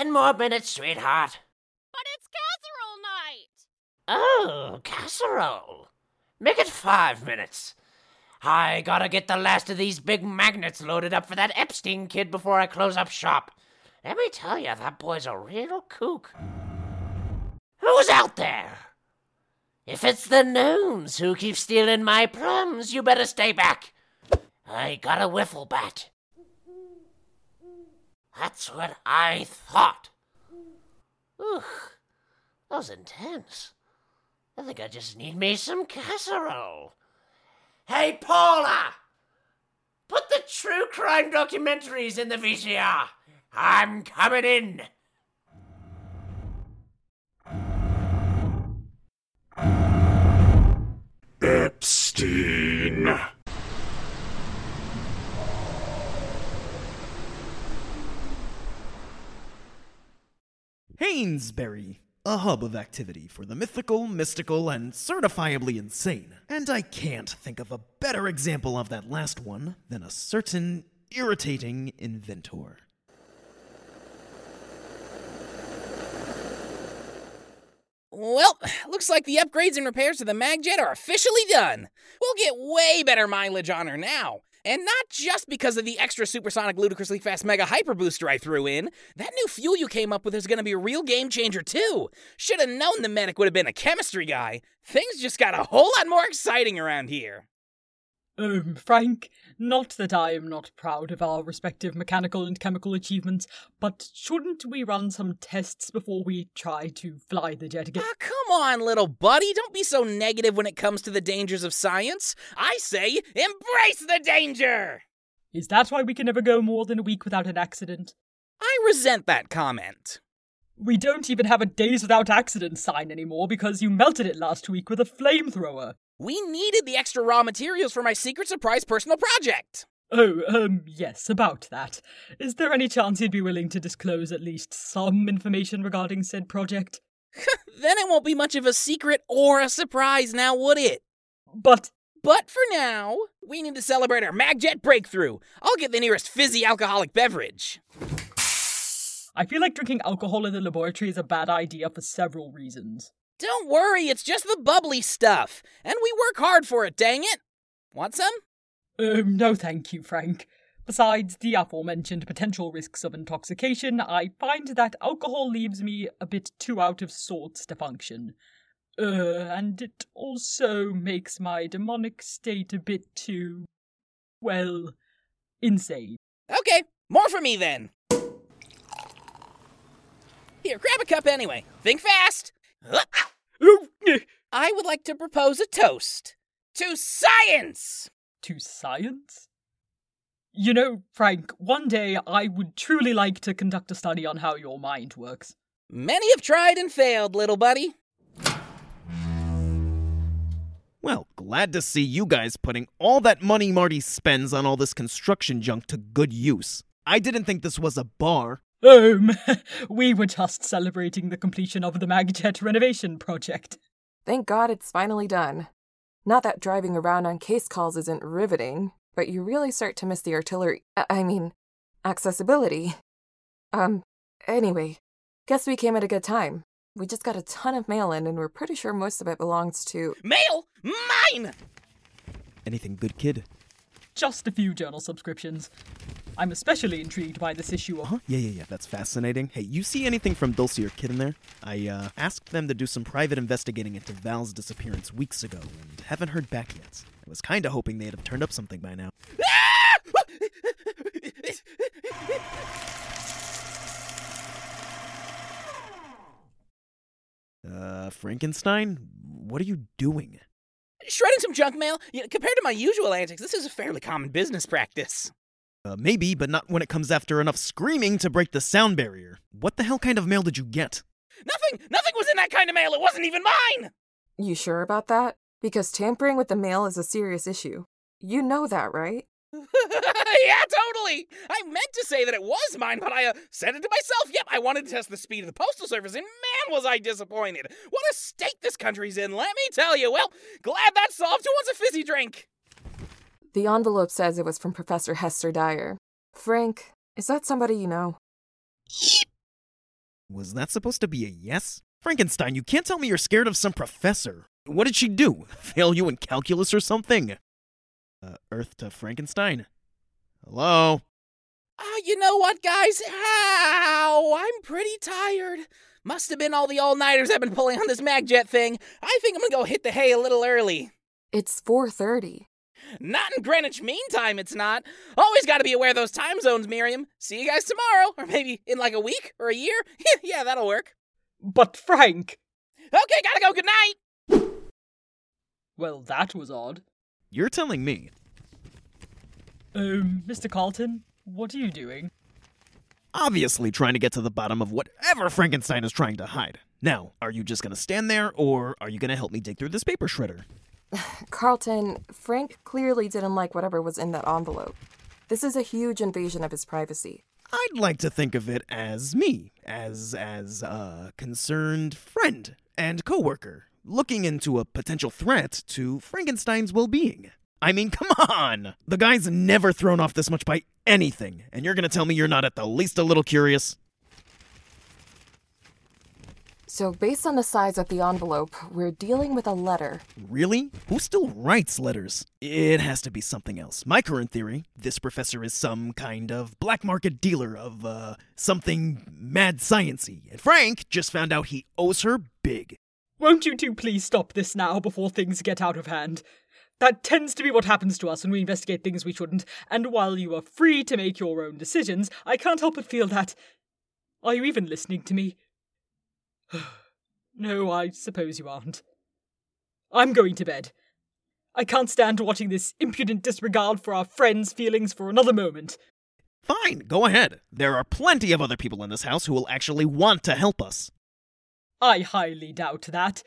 Ten more minutes, sweetheart. But it's casserole night! Oh, casserole. Make it five minutes. I gotta get the last of these big magnets loaded up for that Epstein kid before I close up shop. Let me tell you, that boy's a real kook. Who's out there? If it's the gnomes who keep stealing my plums, you better stay back. I got a wiffle bat. That's what I thought. Ugh, that was intense. I think I just need me some casserole. Hey, Paula! Put the true crime documentaries in the VCR. I'm coming in. Epstein. Hainsbury, a hub of activity for the mythical, mystical, and certifiably insane. And I can't think of a better example of that last one than a certain irritating inventor. Well, looks like the upgrades and repairs to the Magjet are officially done. We'll get way better mileage on her now. And not just because of the extra supersonic, ludicrously fast mega hyper booster I threw in. That new fuel you came up with is to be a real game changer, too. Should have known the medic would have been a chemistry guy. Things just got a whole lot more exciting around here. Um, Frank, not that I am not proud of our respective mechanical and chemical achievements, but shouldn't we run some tests before we try to fly the jet again? Ah, come on, little buddy. Don't be so negative when it comes to the dangers of science. I say, embrace the danger! Is that why we can never go more than a week without an accident? I resent that comment. We don't even have a days without accidents sign anymore because you melted it last week with a flamethrower. We needed the extra raw materials for my secret surprise personal project. Oh, um, yes, about that. Is there any chance you'd be willing to disclose at least some information regarding said project? then it won't be much of a secret or a surprise now, would it? But. But for now, we need to celebrate our MagJet breakthrough. I'll get the nearest fizzy alcoholic beverage. I feel like drinking alcohol in the laboratory is a bad idea for several reasons. Don't worry, it's just the bubbly stuff. And we work hard for it, dang it. Want some? Um, no thank you, Frank. Besides the aforementioned potential risks of intoxication, I find that alcohol leaves me a bit too out of sorts to function. Uh, and it also makes my demonic state a bit too. well, insane. Okay, more for me then. Here, grab a cup anyway. Think fast. I would like to propose a toast to science! To science? You know, Frank, one day I would truly like to conduct a study on how your mind works. Many have tried and failed, little buddy. Well, glad to see you guys putting all that money Marty spends on all this construction junk to good use. I didn't think this was a bar. Um, we were just celebrating the completion of the Magjet renovation project. Thank God it's finally done. Not that driving around on case calls isn't riveting, but you really start to miss the artillery. I mean, accessibility. Um, anyway, guess we came at a good time. We just got a ton of mail in, and we're pretty sure most of it belongs to. Mail? Mine! Anything good, kid? Just a few journal subscriptions. I'm especially intrigued by this issue of. Huh? Yeah, yeah, yeah. That's fascinating. Hey, you see anything from Dulce or Kid in there? I uh, asked them to do some private investigating into Val's disappearance weeks ago and haven't heard back yet. I was kinda hoping they'd have turned up something by now. Uh, Frankenstein? What are you doing? Shredding some junk mail? You know, compared to my usual antics, this is a fairly common business practice. Uh, maybe, but not when it comes after enough screaming to break the sound barrier. What the hell kind of mail did you get? Nothing! Nothing was in that kind of mail! It wasn't even mine! You sure about that? Because tampering with the mail is a serious issue. You know that, right? yeah, totally! I meant to say that it was mine, but I uh, said it to myself. Yep, I wanted to test the speed of the Postal Service, and man, was I disappointed. What a state this country's in, let me tell you. Well, glad that's solved. Who wants a fizzy drink? The envelope says it was from Professor Hester Dyer. Frank, is that somebody you know? Was that supposed to be a yes? Frankenstein, you can't tell me you're scared of some professor. What did she do? Fail you in calculus or something? Uh, Earth to Frankenstein? Hello? Ah, you know what, guys? Ow! I'm pretty tired. Must have been all the all nighters I've been pulling on this magjet thing. I think I'm gonna go hit the hay a little early. It's 4:30. Not in Greenwich Mean Time, it's not. Always gotta be aware of those time zones, Miriam. See you guys tomorrow, or maybe in like a week or a year. yeah, that'll work. But Frank! Okay, gotta go. Good night. Well, that was odd. You're telling me. Um, Mr. Carlton, what are you doing? Obviously trying to get to the bottom of whatever Frankenstein is trying to hide. Now, are you just gonna stand there, or are you gonna help me dig through this paper shredder? Carlton, Frank clearly didn't like whatever was in that envelope. This is a huge invasion of his privacy. I'd like to think of it as me, as as a concerned friend and coworker, looking into a potential threat to Frankenstein's well-being. I mean, come on! The guy's never thrown off this much by anything, and you're gonna tell me you're not at the least a little curious? So, based on the size of the envelope, we're dealing with a letter. Really? Who still writes letters? It has to be something else. My current theory this professor is some kind of black market dealer of, uh, something mad sciency. And Frank just found out he owes her big. Won't you two please stop this now before things get out of hand? That tends to be what happens to us when we investigate things we shouldn't, and while you are free to make your own decisions, I can't help but feel that. Are you even listening to me? no, I suppose you aren't. I'm going to bed. I can't stand watching this impudent disregard for our friends' feelings for another moment. Fine, go ahead. There are plenty of other people in this house who will actually want to help us. I highly doubt that.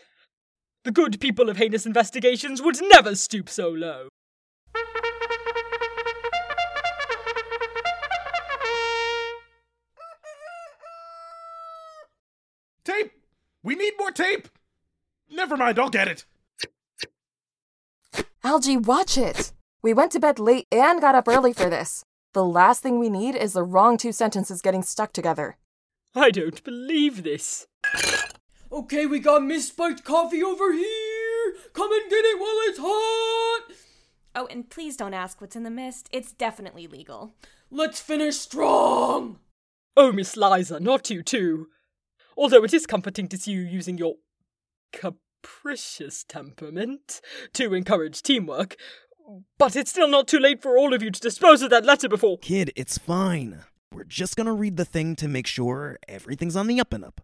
The good people of heinous investigations would never stoop so low. We need more tape! Never mind, I'll get it. Algie, watch it! We went to bed late and got up early for this. The last thing we need is the wrong two sentences getting stuck together. I don't believe this. Okay, we got Miss Spiked coffee over here. Come and get it while it's hot. Oh, and please don't ask what's in the mist. It's definitely legal. Let's finish strong. Oh, Miss Liza, not you too. Although it is comforting to see you using your capricious temperament to encourage teamwork. But it's still not too late for all of you to dispose of that letter before. Kid, it's fine. We're just gonna read the thing to make sure everything's on the up and up.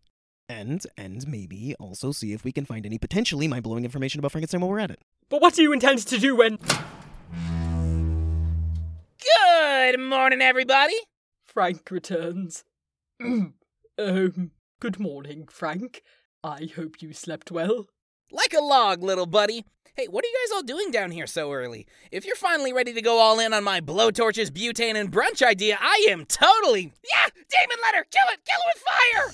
And, and maybe also see if we can find any potentially mind blowing information about Frankenstein while we're at it. But what do you intend to do when. Good morning, everybody. Frank returns? um, good morning, Frank. I hope you slept well. Like a log, little buddy. Hey, what are you guys all doing down here so early? If you're finally ready to go all in on my blowtorches, butane, and brunch idea, I am totally. Yeah! Demon letter! Kill it! Kill it with fire!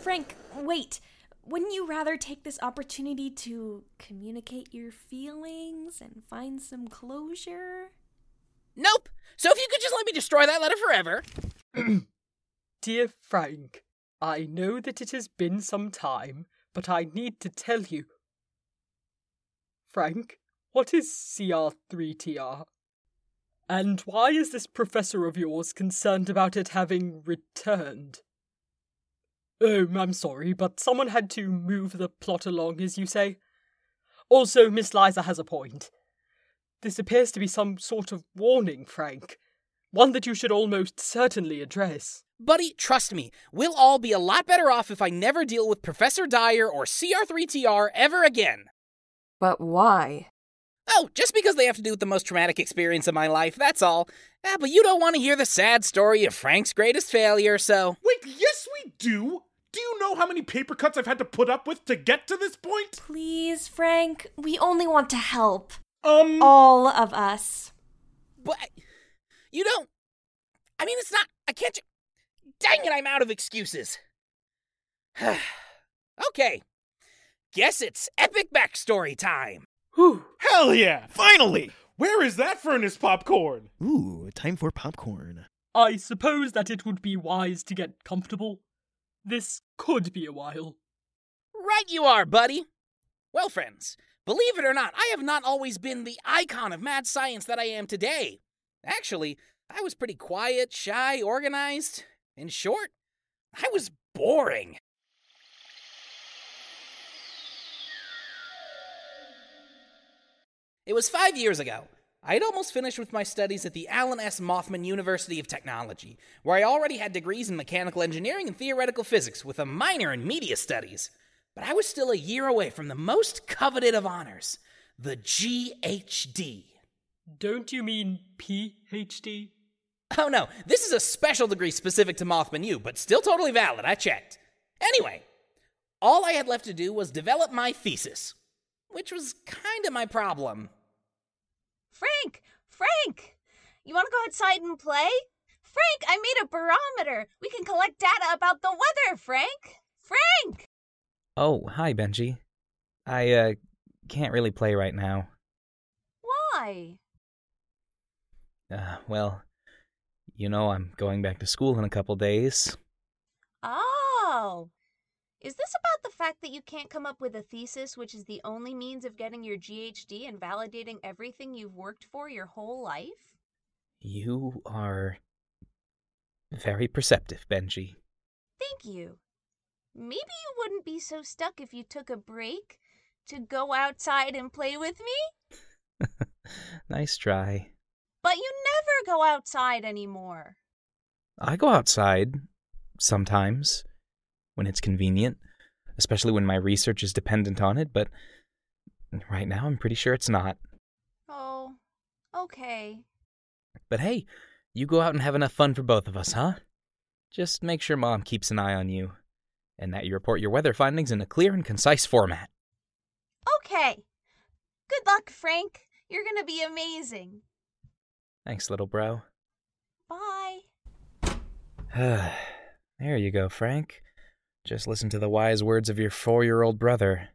Frank, wait. Wouldn't you rather take this opportunity to communicate your feelings and find some closure? Nope. So if you could just let me destroy that letter forever. Dear Frank, I know that it has been some time, but I need to tell you. Frank, what is CR3TR? And why is this professor of yours concerned about it having returned? Oh, I'm sorry, but someone had to move the plot along, as you say. Also, Miss Liza has a point. This appears to be some sort of warning, Frank. One that you should almost certainly address. Buddy, trust me, we'll all be a lot better off if I never deal with Professor Dyer or CR3TR ever again. But why? Oh, just because they have to do with the most traumatic experience of my life, that's all. Ah, but you don't want to hear the sad story of Frank's greatest failure, so. Wait, yes, we do. Do you know how many paper cuts I've had to put up with to get to this point? Please, Frank, we only want to help. Um. All of us. But. You don't. I mean, it's not. I can't. Ju- Dang it, I'm out of excuses. okay. Guess it's epic backstory time. Whew. Hell yeah! Finally! Where is that furnace popcorn? Ooh, time for popcorn. I suppose that it would be wise to get comfortable. This could be a while. Right you are, buddy. Well, friends, believe it or not, I have not always been the icon of mad science that I am today. Actually, I was pretty quiet, shy, organized. In short, I was boring. It was five years ago. I had almost finished with my studies at the Alan S. Mothman University of Technology, where I already had degrees in mechanical engineering and theoretical physics with a minor in media studies. But I was still a year away from the most coveted of honors, the GHD. Don't you mean PhD? Oh no, this is a special degree specific to Mothman U, but still totally valid. I checked. Anyway, all I had left to do was develop my thesis, which was kind of my problem. Frank! Frank! You want to go outside and play? Frank, I made a barometer. We can collect data about the weather, Frank! Frank! Oh, hi, Benji. I, uh, can't really play right now. Why? Uh, well, you know I'm going back to school in a couple days. Oh. Is this about the fact that you can't come up with a thesis, which is the only means of getting your GHD and validating everything you've worked for your whole life? You are very perceptive, Benji. Thank you. Maybe you wouldn't be so stuck if you took a break to go outside and play with me? nice try. But you go outside anymore. I go outside sometimes when it's convenient, especially when my research is dependent on it, but right now I'm pretty sure it's not. Oh, okay. But hey, you go out and have enough fun for both of us, huh? Just make sure Mom keeps an eye on you, and that you report your weather findings in a clear and concise format. Okay. Good luck, Frank. You're gonna be amazing. Thanks, little bro. Bye. there you go, Frank. Just listen to the wise words of your four year old brother.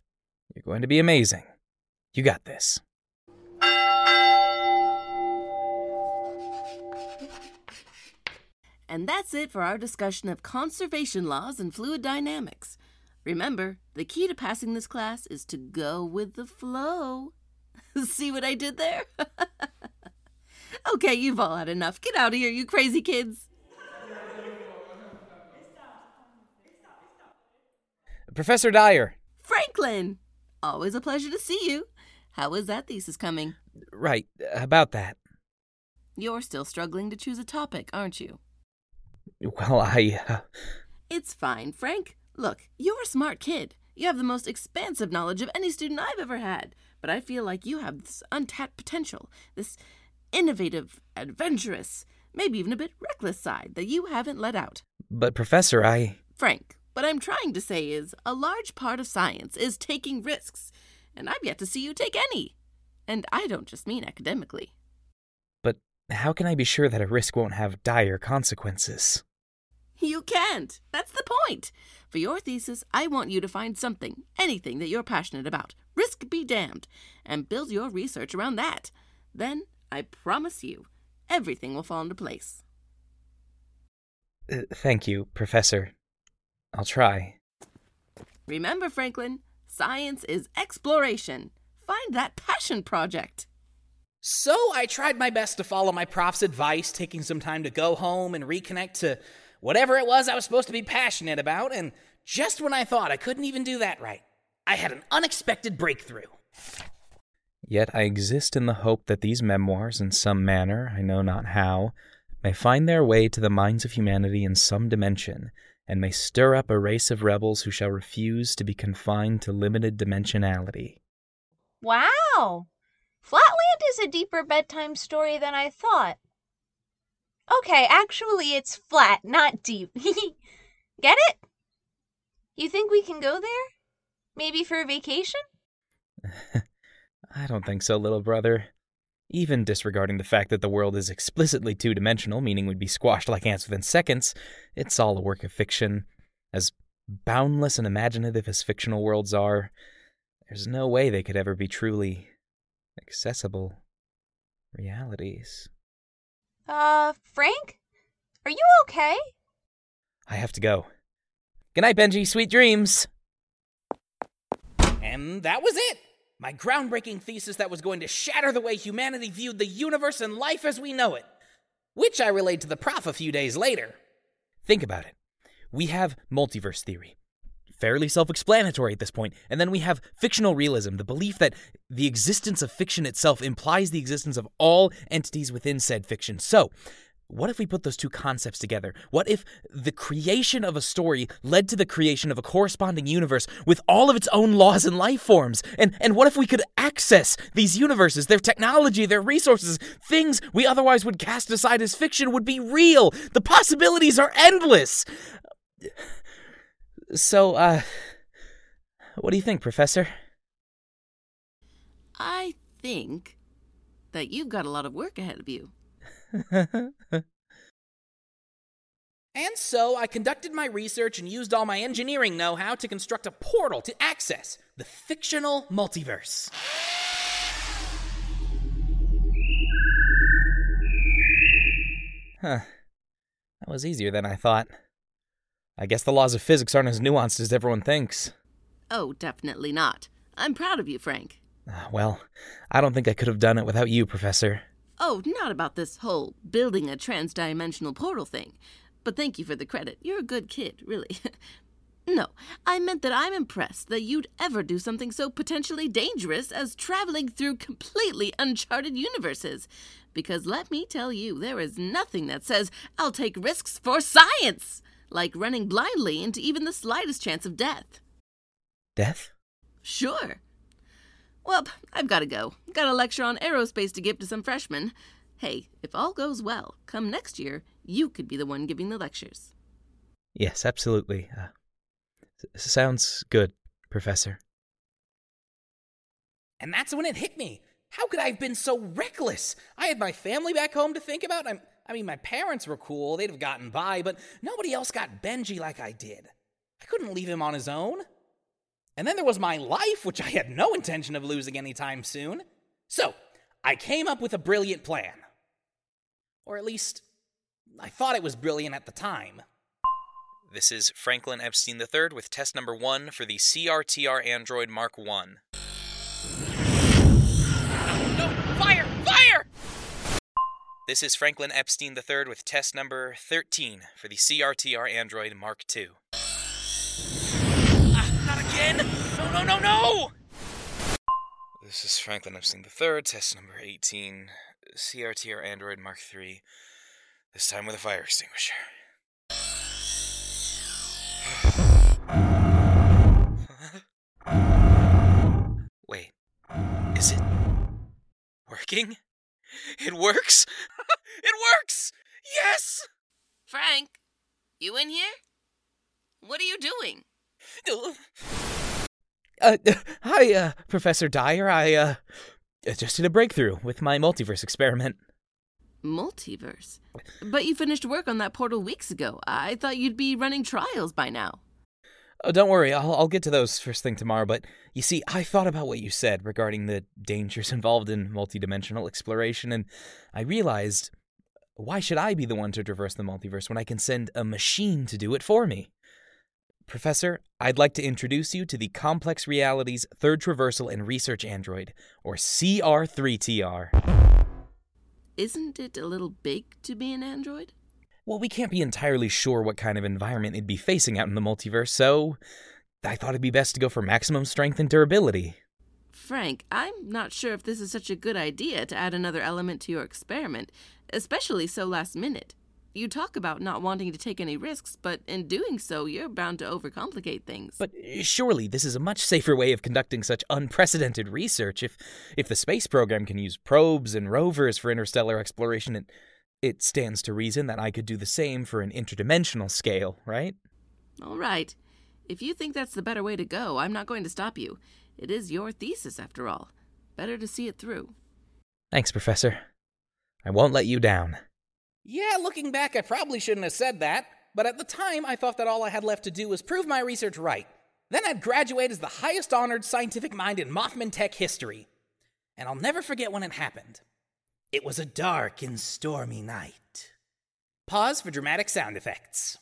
You're going to be amazing. You got this. And that's it for our discussion of conservation laws and fluid dynamics. Remember, the key to passing this class is to go with the flow. See what I did there? okay, you've all had enough. Get out of here, you crazy kids. Professor Dyer. Franklin! Always a pleasure to see you. How is that thesis coming? Right, about that. You're still struggling to choose a topic, aren't you? Well, I. Uh... It's fine, Frank. Look, you're a smart kid. You have the most expansive knowledge of any student I've ever had. But I feel like you have this untapped potential, this innovative, adventurous, maybe even a bit reckless side that you haven't let out. But, Professor, I. Frank, what I'm trying to say is a large part of science is taking risks, and I've yet to see you take any. And I don't just mean academically. But how can I be sure that a risk won't have dire consequences? You can't. That's the point. For your thesis, I want you to find something, anything that you're passionate about, risk be damned, and build your research around that. Then, I promise you, everything will fall into place. Uh, thank you, Professor. I'll try. Remember, Franklin, science is exploration. Find that passion project. So I tried my best to follow my prof's advice, taking some time to go home and reconnect to whatever it was I was supposed to be passionate about, and just when I thought I couldn't even do that right, I had an unexpected breakthrough. Yet I exist in the hope that these memoirs, in some manner, I know not how, may find their way to the minds of humanity in some dimension, and may stir up a race of rebels who shall refuse to be confined to limited dimensionality. Wow! Flatland is a deeper bedtime story than I thought. Okay, actually, it's flat, not deep. Get it? You think we can go there? Maybe for a vacation? I don't think so, little brother. Even disregarding the fact that the world is explicitly two dimensional, meaning we'd be squashed like ants within seconds, it's all a work of fiction. As boundless and imaginative as fictional worlds are, there's no way they could ever be truly accessible realities. Uh, Frank? Are you okay? I have to go. Good night, Benji. Sweet dreams. And that was it. My groundbreaking thesis that was going to shatter the way humanity viewed the universe and life as we know it, which I relayed to the prof a few days later. Think about it. We have multiverse theory. Fairly self explanatory at this. And then we have fictional realism, the belief that the existence of fiction itself implies the existence of all entities within said fiction. So, what if we put those two concepts together? What if the creation of a story led to the creation of a corresponding universe with all of its own laws and life forms? And and what if we could access these universes, their technology, their resources, things we otherwise would cast aside as fiction would be real? The possibilities are endless. So, uh what do you think, professor? I think that you've got a lot of work ahead of you. And so I conducted my research and used all my engineering know how to construct a portal to access the fictional multiverse. Huh. That was easier than I thought. I guess the laws of physics aren't as nuanced as everyone thinks. Oh, definitely not. I'm proud of you, Frank. Ah, Well, I don't think I could have done it without you, Professor. Oh, not about this whole building a transdimensional portal thing. But thank you for the credit. You're a good kid, really. no, I meant that I'm impressed that you'd ever do something so potentially dangerous as traveling through completely uncharted universes. Because let me tell you, there is nothing that says I'll take risks for science, like running blindly into even the slightest chance of death. Death? Sure. Well, I've got to go. Got a lecture on aerospace to give to some freshmen. Hey, if all goes well, come next year, you could be the one giving the lectures. Yes, absolutely. Uh, s- sounds good, Professor. And that's when it hit me. How could I have been so reckless? I had my family back home to think about. I'm, I mean, my parents were cool, they'd have gotten by, but nobody else got Benji like I did. I couldn't leave him on his own. And then there was my life, which I had no intention of losing anytime soon. So, I came up with a brilliant plan. Or at least, I thought it was brilliant at the time. This is Franklin Epstein III with test number one for the CR3TR Android Mark I. No, fire! Fire! This is Franklin Epstein III with test number 13 for the CR3TR Android Mark II. Not again! No, no, no, no! This is Franklin Epstein III, test number 18, CR3TR Android Mark III, this time with a fire extinguisher. Wait, is it working? It works? it works! Yes! Frank, you in here? What are you doing? Uh, hi, uh, Professor Dyer. I, uh, just did a breakthrough with my multiverse experiment. Multiverse. But you finished work on that portal weeks ago. I thought you'd be running trials by now. Oh, don't worry, I'll, I'll get to those first thing tomorrow. But you see, I thought about what you said regarding the dangers involved in multidimensional exploration, and I realized why should I be the one to traverse the multiverse when I can send a machine to do it for me? Professor, I'd like to introduce you to the Complex Realities Third Traversal and Research Android, or CR3TR. Isn't it a little big to be an android? Well, we can't be entirely sure what kind of environment it'd be facing out in the multiverse, so I thought it'd be best to go for maximum strength and durability. Frank, I'm not sure if this is such a good idea to add another element to your experiment, especially so last minute. You talk about not wanting to take any risks, but in doing so, you're bound to overcomplicate things. But eh, surely this is a much safer way of conducting such unprecedented research. If if the space program can use probes and rovers for interstellar exploration, it it stands to reason that I could do the same for an interdimensional scale, right? All right. If you think that's the better way to go, I'm not going to stop you. It is your thesis, after all. Better to see it through. Thanks, Professor. I won't let you down. Yeah, looking back, I probably shouldn't have said that, but at the time, I thought that all I had left to do was prove my research right. Then I'd graduate as the highest honored scientific mind in Mothman Tech history. And I'll never forget when it happened. It was a dark and stormy night. Pause for dramatic sound effects.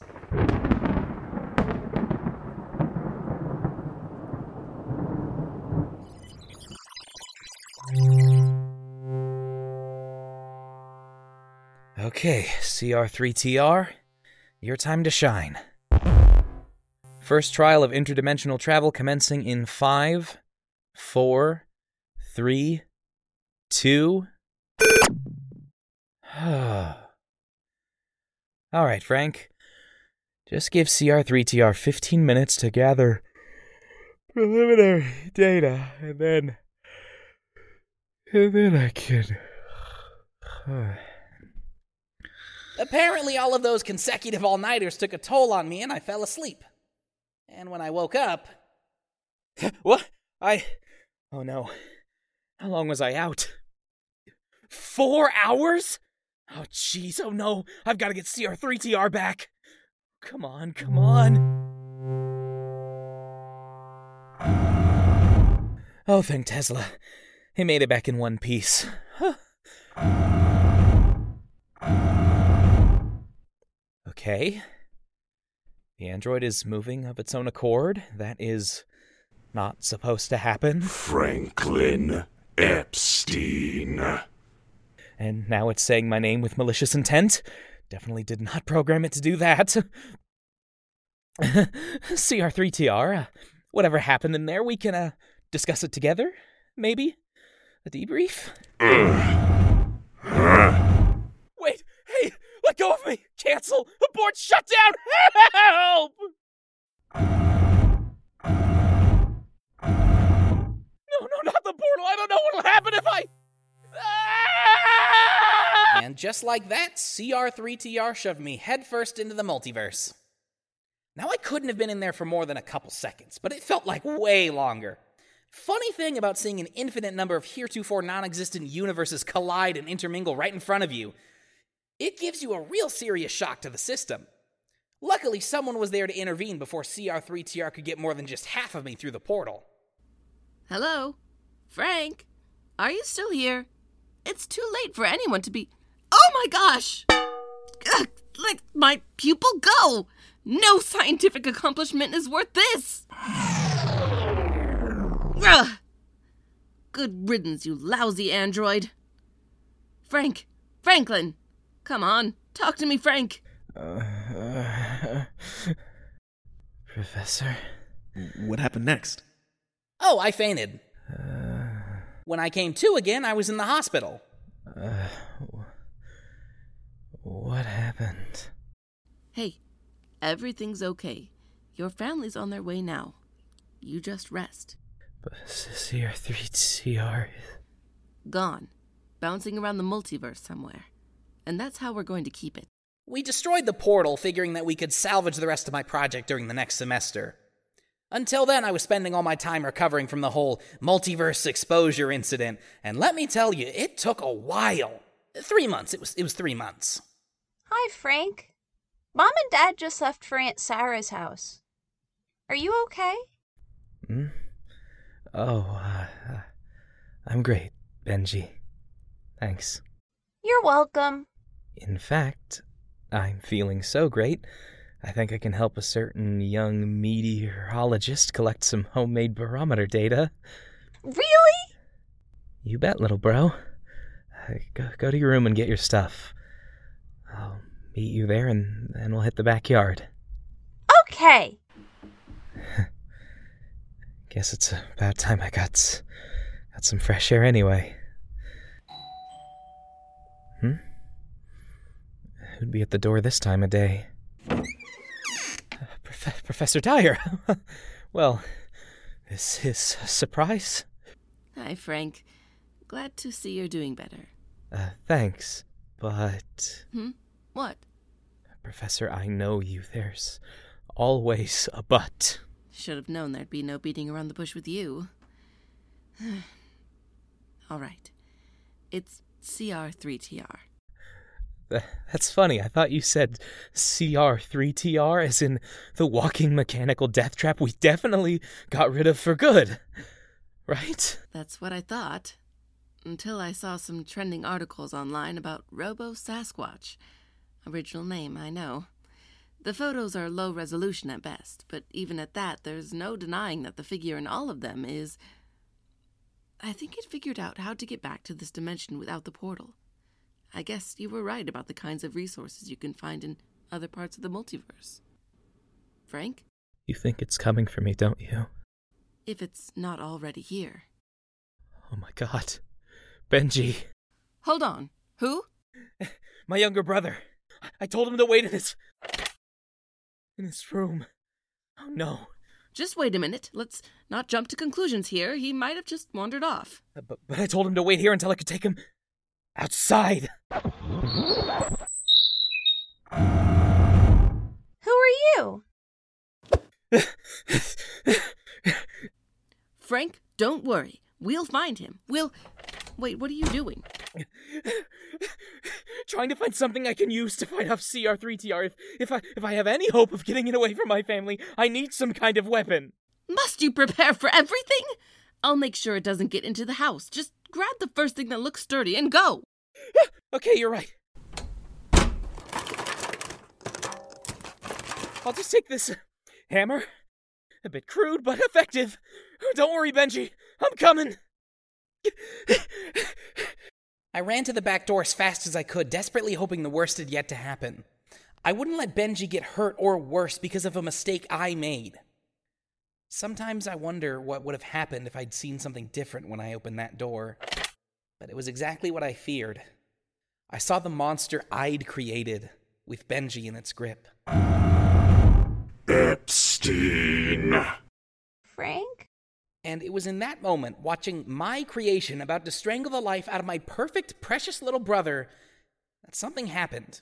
Okay, CR3TR, your time to shine. First trial of interdimensional travel commencing in five, four, three, two. All right, Frank. Just give CR3TR 15 minutes to gather preliminary data, and then. And then I can. Apparently, all of those consecutive all nighters took a toll on me and I fell asleep. And when I woke up. what? I. Oh no. How long was I out? Four hours? Oh jeez, oh no. I've got to get CR3TR back. Come on, come on. Oh, thank Tesla. He made it back in one piece. Okay. The android is moving of its own accord. That is not supposed to happen. Franklin Epstein. And now it's saying my name with malicious intent. Definitely did not program it to do that. CR3TR, uh, whatever happened in there, we can uh, discuss it together, maybe? A debrief? Wait, hey, let go of me! Shut down! Help! No, no, not the portal! I don't know what'll happen if I. Ah! And just like that, CR3TR shoved me headfirst into the multiverse. Now, I couldn't have been in there for more than a couple seconds, but it felt like way longer. Funny thing about seeing an infinite number of heretofore non existent universes collide and intermingle right in front of you, it gives you a real serious shock to the system. Luckily, someone was there to intervene before CR3TR could get more than just half of me through the portal. Hello? Frank? Are you still here? It's too late for anyone to be. Oh my gosh! Ugh, let my pupil go! No scientific accomplishment is worth this! Ugh. Good riddance, you lousy android. Frank! Franklin! Come on, talk to me, Frank! Uh, uh, Professor? What happened next? Oh, I fainted. Uh, when I came to again, I was in the hospital. Uh, what happened? Hey, everything's okay. Your family's on their way now. You just rest. But CR3TR Gone. Bouncing around the multiverse somewhere. And that's how we're going to keep it. We destroyed the portal, figuring that we could salvage the rest of my project during the next semester. Until then, I was spending all my time recovering from the whole multiverse exposure incident, and let me tell you, it took a while. Three months. It was it was three months. Hi, Frank. Mom and Dad just left for Aunt Sarah's house. Are you okay? Hmm? Oh, uh, I'm great, Benji. Thanks. You're welcome. In fact, I'm feeling so great, I think I can help a certain young meteorologist collect some homemade barometer data. Really? You bet, little bro. Uh, go, go to your room and get your stuff. I'll meet you there and then we'll hit the backyard. Okay. Guess it's about time I got, got some fresh air anyway. Hmm? Who'd be at the door this time of day? Uh, Prof- Professor Dyer! well, this is a surprise. Hi, Frank. Glad to see you're doing better. Uh, thanks, but. Hmm? What? Professor, I know you. There's always a but. Should have known there'd be no beating around the bush with you. All right. It's CR3TR. That's funny. I thought you said CR3TR, as in the walking mechanical death trap we definitely got rid of for good. Right? That's what I thought. Until I saw some trending articles online about Robo Sasquatch. Original name, I know. The photos are low resolution at best, but even at that, there's no denying that the figure in all of them is. I think it figured out how to get back to this dimension without the portal. I guess you were right about the kinds of resources you can find in other parts of the multiverse. Frank? You think it's coming for me, don't you? If it's not already here. Oh my god. Benji. Hold on. Who? My younger brother. I told him to wait in this. in his room. Oh no. Just wait a minute. Let's not jump to conclusions here. He might have just wandered off. Uh, But, but I told him to wait here until I could take him outside. Who are you? Frank, don't worry. We'll find him. We'll. Wait, what are you doing? Trying to find something I can use to fight off CR3TR. If, if I if I have any hope of getting it away from my family, I need some kind of weapon. Must you prepare for everything? I'll make sure it doesn't get into the house. Just grab the first thing that looks sturdy and go. Okay, you're right. I'll just take this uh, hammer. A bit crude, but effective. Don't worry, Benji. I'm coming. I ran to the back door as fast as I could, desperately hoping the worst had yet to happen. I wouldn't let Benji get hurt or worse because of a mistake I made. Sometimes I wonder what would have happened if I'd seen something different when I opened that door. But it was exactly what I feared. I saw the monster I'd created, with Benji in its grip. Epstein. Frank? And it was in that moment, watching my creation about to strangle the life out of my perfect, precious little brother, that something happened.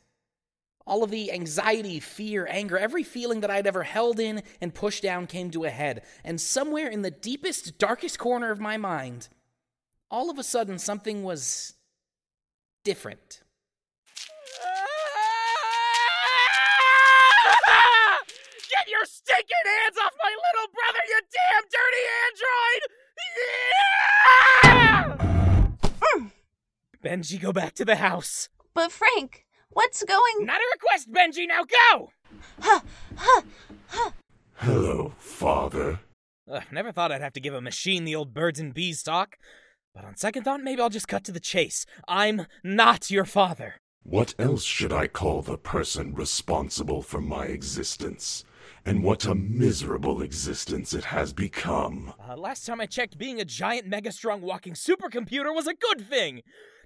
All of the anxiety, fear, anger, every feeling that I'd ever held in and pushed down came to a head. And somewhere in the deepest, darkest corner of my mind, all of a sudden something was different. Get your stinking hands off my little brother, you damn dirty android! Benji, go back to the house. But Frank, what's going Not a request, Benji, now go! Huh, huh, huh. Hello, father. Ugh, never thought I'd have to give a machine the old birds and bees talk. But on second thought, maybe I'll just cut to the chase. I'm not your father. What else should I call the person responsible for my existence? And what a miserable existence it has become. Uh, last time I checked, being a giant, mega strong walking supercomputer was a good thing.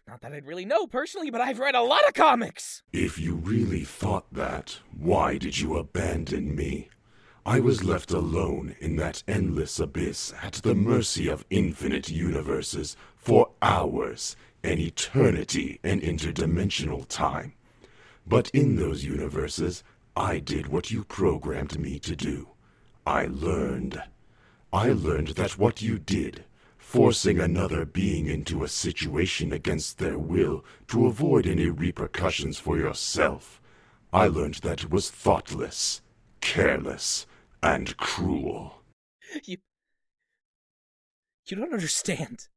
Not that I'd really know personally, but I've read a lot of comics. If you really thought that, why did you abandon me? I was left alone in that endless abyss at the mercy of infinite universes for hours, an eternity, and interdimensional time. But in those universes, I did what you programmed me to do. I learned. I learned that what you did, forcing another being into a situation against their will to avoid any repercussions for yourself, I learned that it was thoughtless, careless, and cruel. You. You don't understand.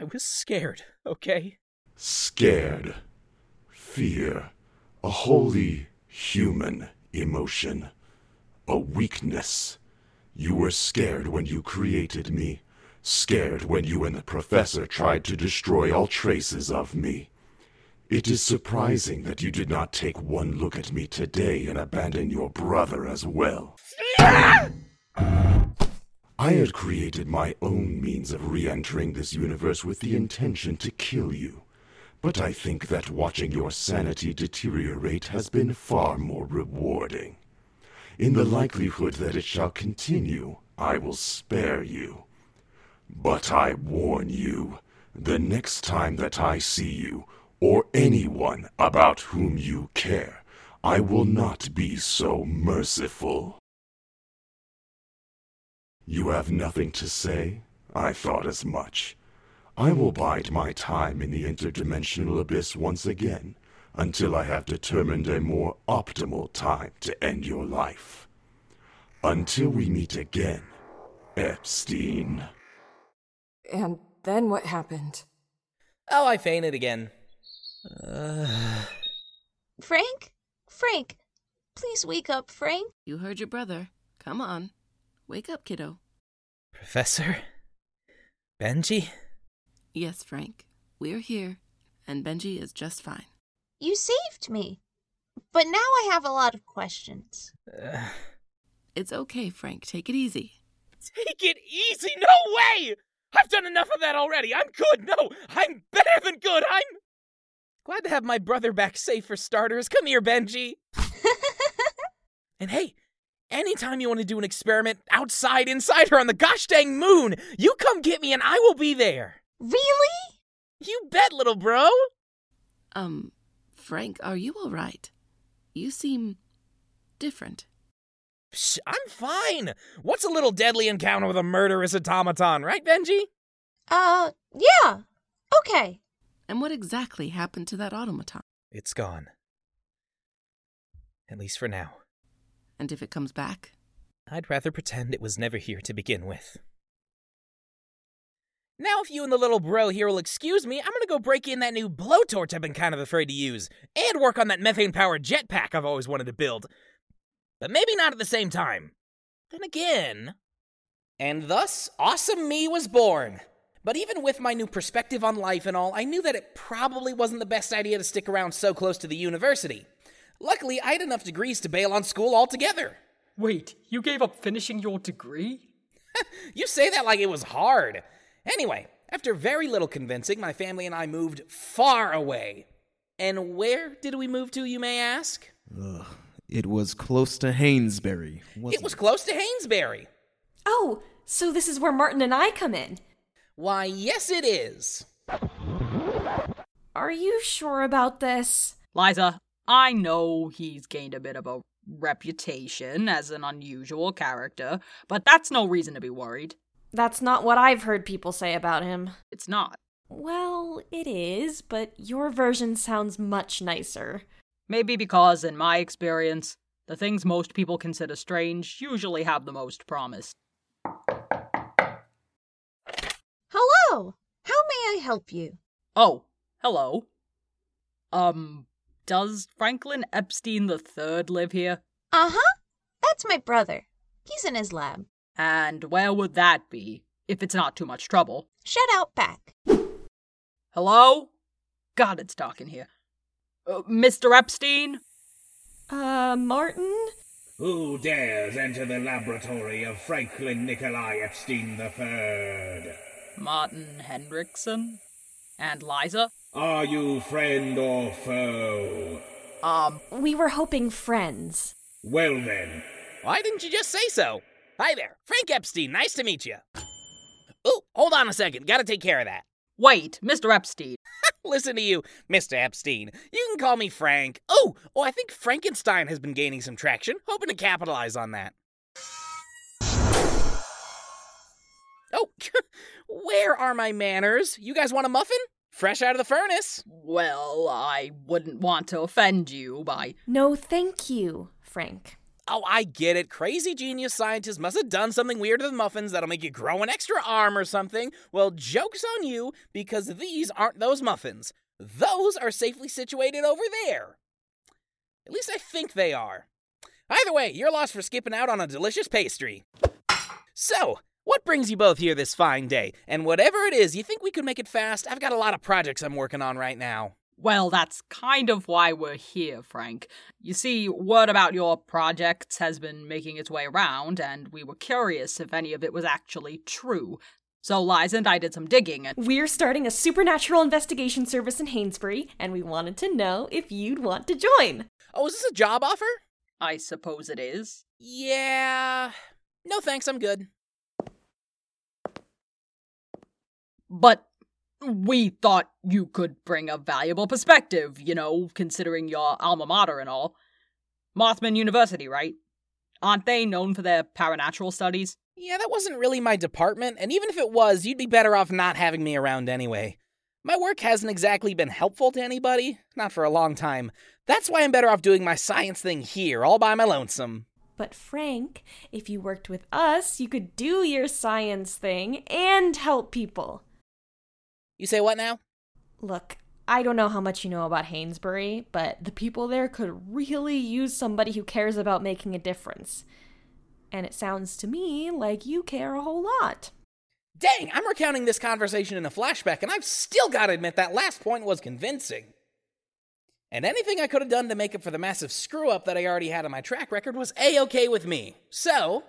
I was scared, okay? Scared. Fear. A wholly human emotion. A weakness. You were scared when you created me. Scared when you and the professor tried to destroy all traces of me. It is surprising that you did not take one look at me today and abandon your brother as well. I had created my own means of re entering this universe with the intention to kill you. But I think that watching your sanity deteriorate has been far more rewarding. In the likelihood that it shall continue, I will spare you. But I warn you, the next time that I see you, or anyone about whom you care, I will not be so merciful. You have nothing to say? I thought as much. I will bide my time in the interdimensional abyss once again, until I have determined a more optimal time to end your life. Until we meet again, Epstein. And then what happened? Oh, I fainted again. Frank? Frank, please wake up, Frank. You heard your brother. Come on. Wake up, kiddo. Professor? Benji? Yes, Frank. We're here, and Benji is just fine. You saved me. But now I have a lot of questions. Uh, It's okay, Frank. Take it easy. Take it easy. No way. I've done enough of that already. I'm good. No, I'm better than good. I'm glad to have my brother back safe for starters. Come here, Benji. and hey, anytime you want to do an experiment outside, inside, or on the gosh dang moon, you come get me and I will be there. Really? You bet, little bro. Um, Frank, are you all right? You seem different. Psh, I'm fine. What's a little deadly encounter with a murderous automaton, right, Benji? Uh, yeah. Okay. And what exactly happened to that automaton? it's gone. At least for now. And if it comes back? I'd rather pretend it was never here to begin with. Now, if you and the little bro here will excuse me, I'm gonna go break in that new blowtorch I've been kind of afraid to use, and work on that methane powered jetpack I've always wanted to build. But maybe not at the same time. Then again. And thus, Awesome Me was born. But even with my new perspective on life and all, I knew that it probably wasn't the best idea to stick around so close to the university. Luckily, I had enough degrees to bail on school altogether. Wait, you gave up finishing your degree? You say that like it was hard. Anyway, after very little convincing, my family and I moved far away. And where did we move to, you may ask? Ugh, it was close to Hainesbury, wasn't It was close to Hainesbury. Oh, so this is where Martin and I come in. Why, yes, it is. Are you sure about this? Liza, I know he's gained a bit of a reputation as an unusual character, but that's no reason to be worried. That's not what I've heard people say about him. It's not. Well, it is, but your version sounds much nicer. Maybe because, in my experience, the things most people consider strange usually have the most promise. Hello. How may I help you? Oh, hello. Um, does Franklin Epstein III live here? Uh huh. That's my brother. He's in his lab. And where would that be, if it's not too much trouble? Shut out back. Hello? God, it's dark in here. Uh, Mr. Epstein? Uh, Martin? Who dares enter the laboratory of Franklin Nikolai Epstein III? Martin Hendrickson? And Liza? Are you friend or foe? Um, We were hoping friends. Well then, Why didn't you just say so? Hi there, Frank Epstein. Nice to meet you. Oh, hold on a second. Gotta take care of that. wait, Mr. Epstein. Listen to you, Mr. Epstein. You can call me Frank. Oh, oh, I think Frankenstein has been gaining some traction. Hoping to capitalize on that. Oh, where are my manners? You guys want a muffin? Fresh out of the furnace. Well, I wouldn't want to offend you by. No, thank you, Frank. Oh, I get it. Crazy genius scientists must have done something weird to the muffins that'll make you grow an extra arm or something. Well, joke's on you because these aren't those muffins. Those are safely situated over there. At least I think they are. Either way, you're lost for skipping out on a delicious pastry. So, what brings you both here this fine day? And whatever it is, you think we could make it fast? I've got a lot of projects I'm working on right now. Well, that's kind of why we're here, Frank. You see, word about your projects has been making its way around, and we were curious if any of it was actually true. So Liza and I did some digging, and We're starting a supernatural investigation service in Hainesbury, and we wanted to know if you'd want to join. Oh, is this a job offer? I suppose it is. Yeah. No thanks, I'm good. But we thought you could bring a valuable perspective, you know, considering your alma mater and all. Mothman University, right? Aren't they known for their paranatural studies? Yeah, that wasn't really my department, and even if it was, you'd be better off not having me around anyway. My work hasn't exactly been helpful to anybody, not for a long time. That's why I'm better off doing my science thing here, all by my lonesome. But Frank, if you worked with us, you could do your science thing and help people. You say what now? Look, I don't know how much you know about Hainsbury, but the people there could really use somebody who cares about making a difference. And it sounds to me like you care a whole lot. Dang, I'm recounting this conversation in a flashback, and I've still got to admit that last point was convincing. And anything I could have done to make up for the massive screw up that I already had on my track record was A OK with me. So.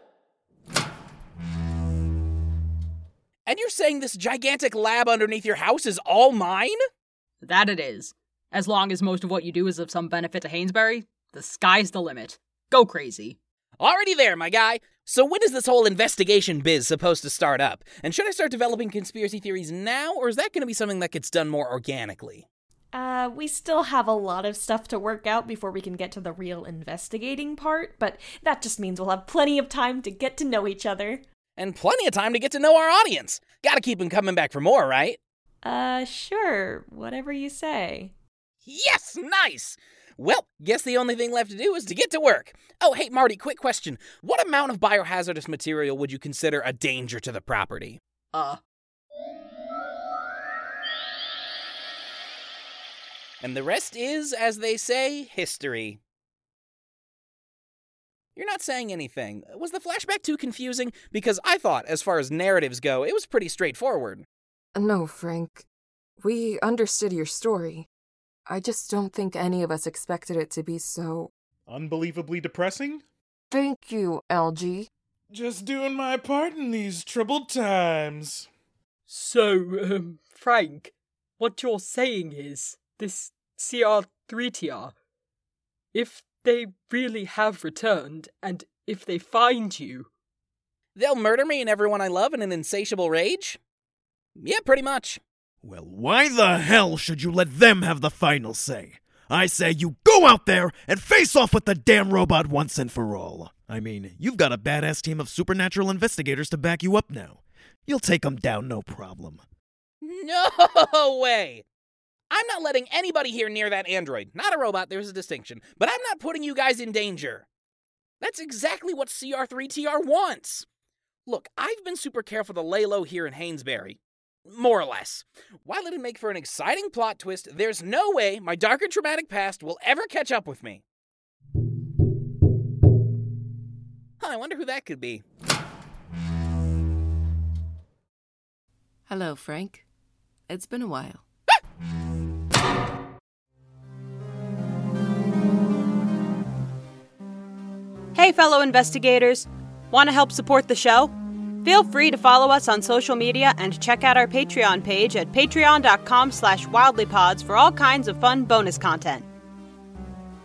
And you're saying this gigantic lab underneath your house is all mine? That it is. As long as most of what you do is of some benefit to Hainsbury, the sky's the limit. Go crazy. Already there, my guy. So when is this whole investigation biz supposed to start up? And should I start developing conspiracy theories now, or is that going to be something that gets done more organically? Uh, we still have a lot of stuff to work out before we can get to the real investigating part, but that just means we'll have plenty of time to get to know each other. And plenty of time to get to know our audience. Gotta keep them coming back for more, right? Uh, sure, whatever you say. Yes, nice! Well, guess the only thing left to do is to get to work. Oh, hey, Marty, quick question. What amount of biohazardous material would you consider a danger to the property? Uh. And the rest is, as they say, history. You're not saying anything. Was the flashback too confusing? Because I thought, as far as narratives go, it was pretty straightforward. No, Frank. We understood your story. I just don't think any of us expected it to be so. Unbelievably depressing? Thank you, LG. Just doing my part in these troubled times. So, um, Frank, what you're saying is this CR3TR, if they really have returned, and if they find you. They'll murder me and everyone I love in an insatiable rage? Yeah, pretty much. Well, why the hell should you let them have the final say? I say you go out there and face off with the damn robot once and for all. I mean, you've got a badass team of supernatural investigators to back you up now. You'll take them down no problem. No way! I'm not letting anybody here near that android. Not a robot, there's a distinction. But I'm not putting you guys in danger. That's exactly what CR3TR wants. Look, I've been super careful to lay low here in Hainesbury. More or less. While it'd make for an exciting plot twist, there's no way my dark and traumatic past will ever catch up with me. Huh, I wonder who that could be. Hello, Frank. It's been a while. Hey, fellow investigators. Want to help support the show? Feel free to follow us on social media and check out our Patreon page at patreon.com slash wildelypods for all kinds of fun bonus content.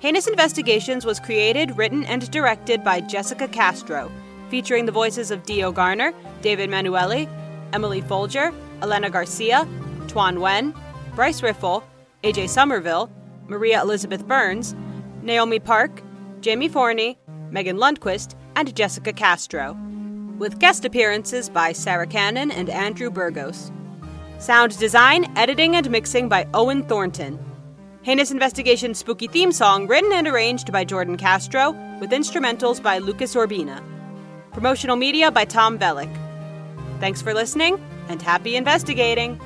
Heinous Investigations was created, written, and directed by Jessica Castro, featuring the voices of Dio Garner, David Manuele, Emily Foulger, Elena García, Toan Nguyen, Bryce Riffle, AJ Somerville, Maria Elizabeth Burns, Naomi Park, Jamie Forney, Megan Lundquist, and Jessica Castro, with guest appearances by Sarah Cannon and Andrew Burgos. Sound design, editing, and mixing by Owen Thornton. Heinous Investigation spooky theme song written and arranged by Jordan Castro, with instrumentals by Lucas Orbina. Promotional media by Tom Bellick. Thanks for listening, and happy investigating!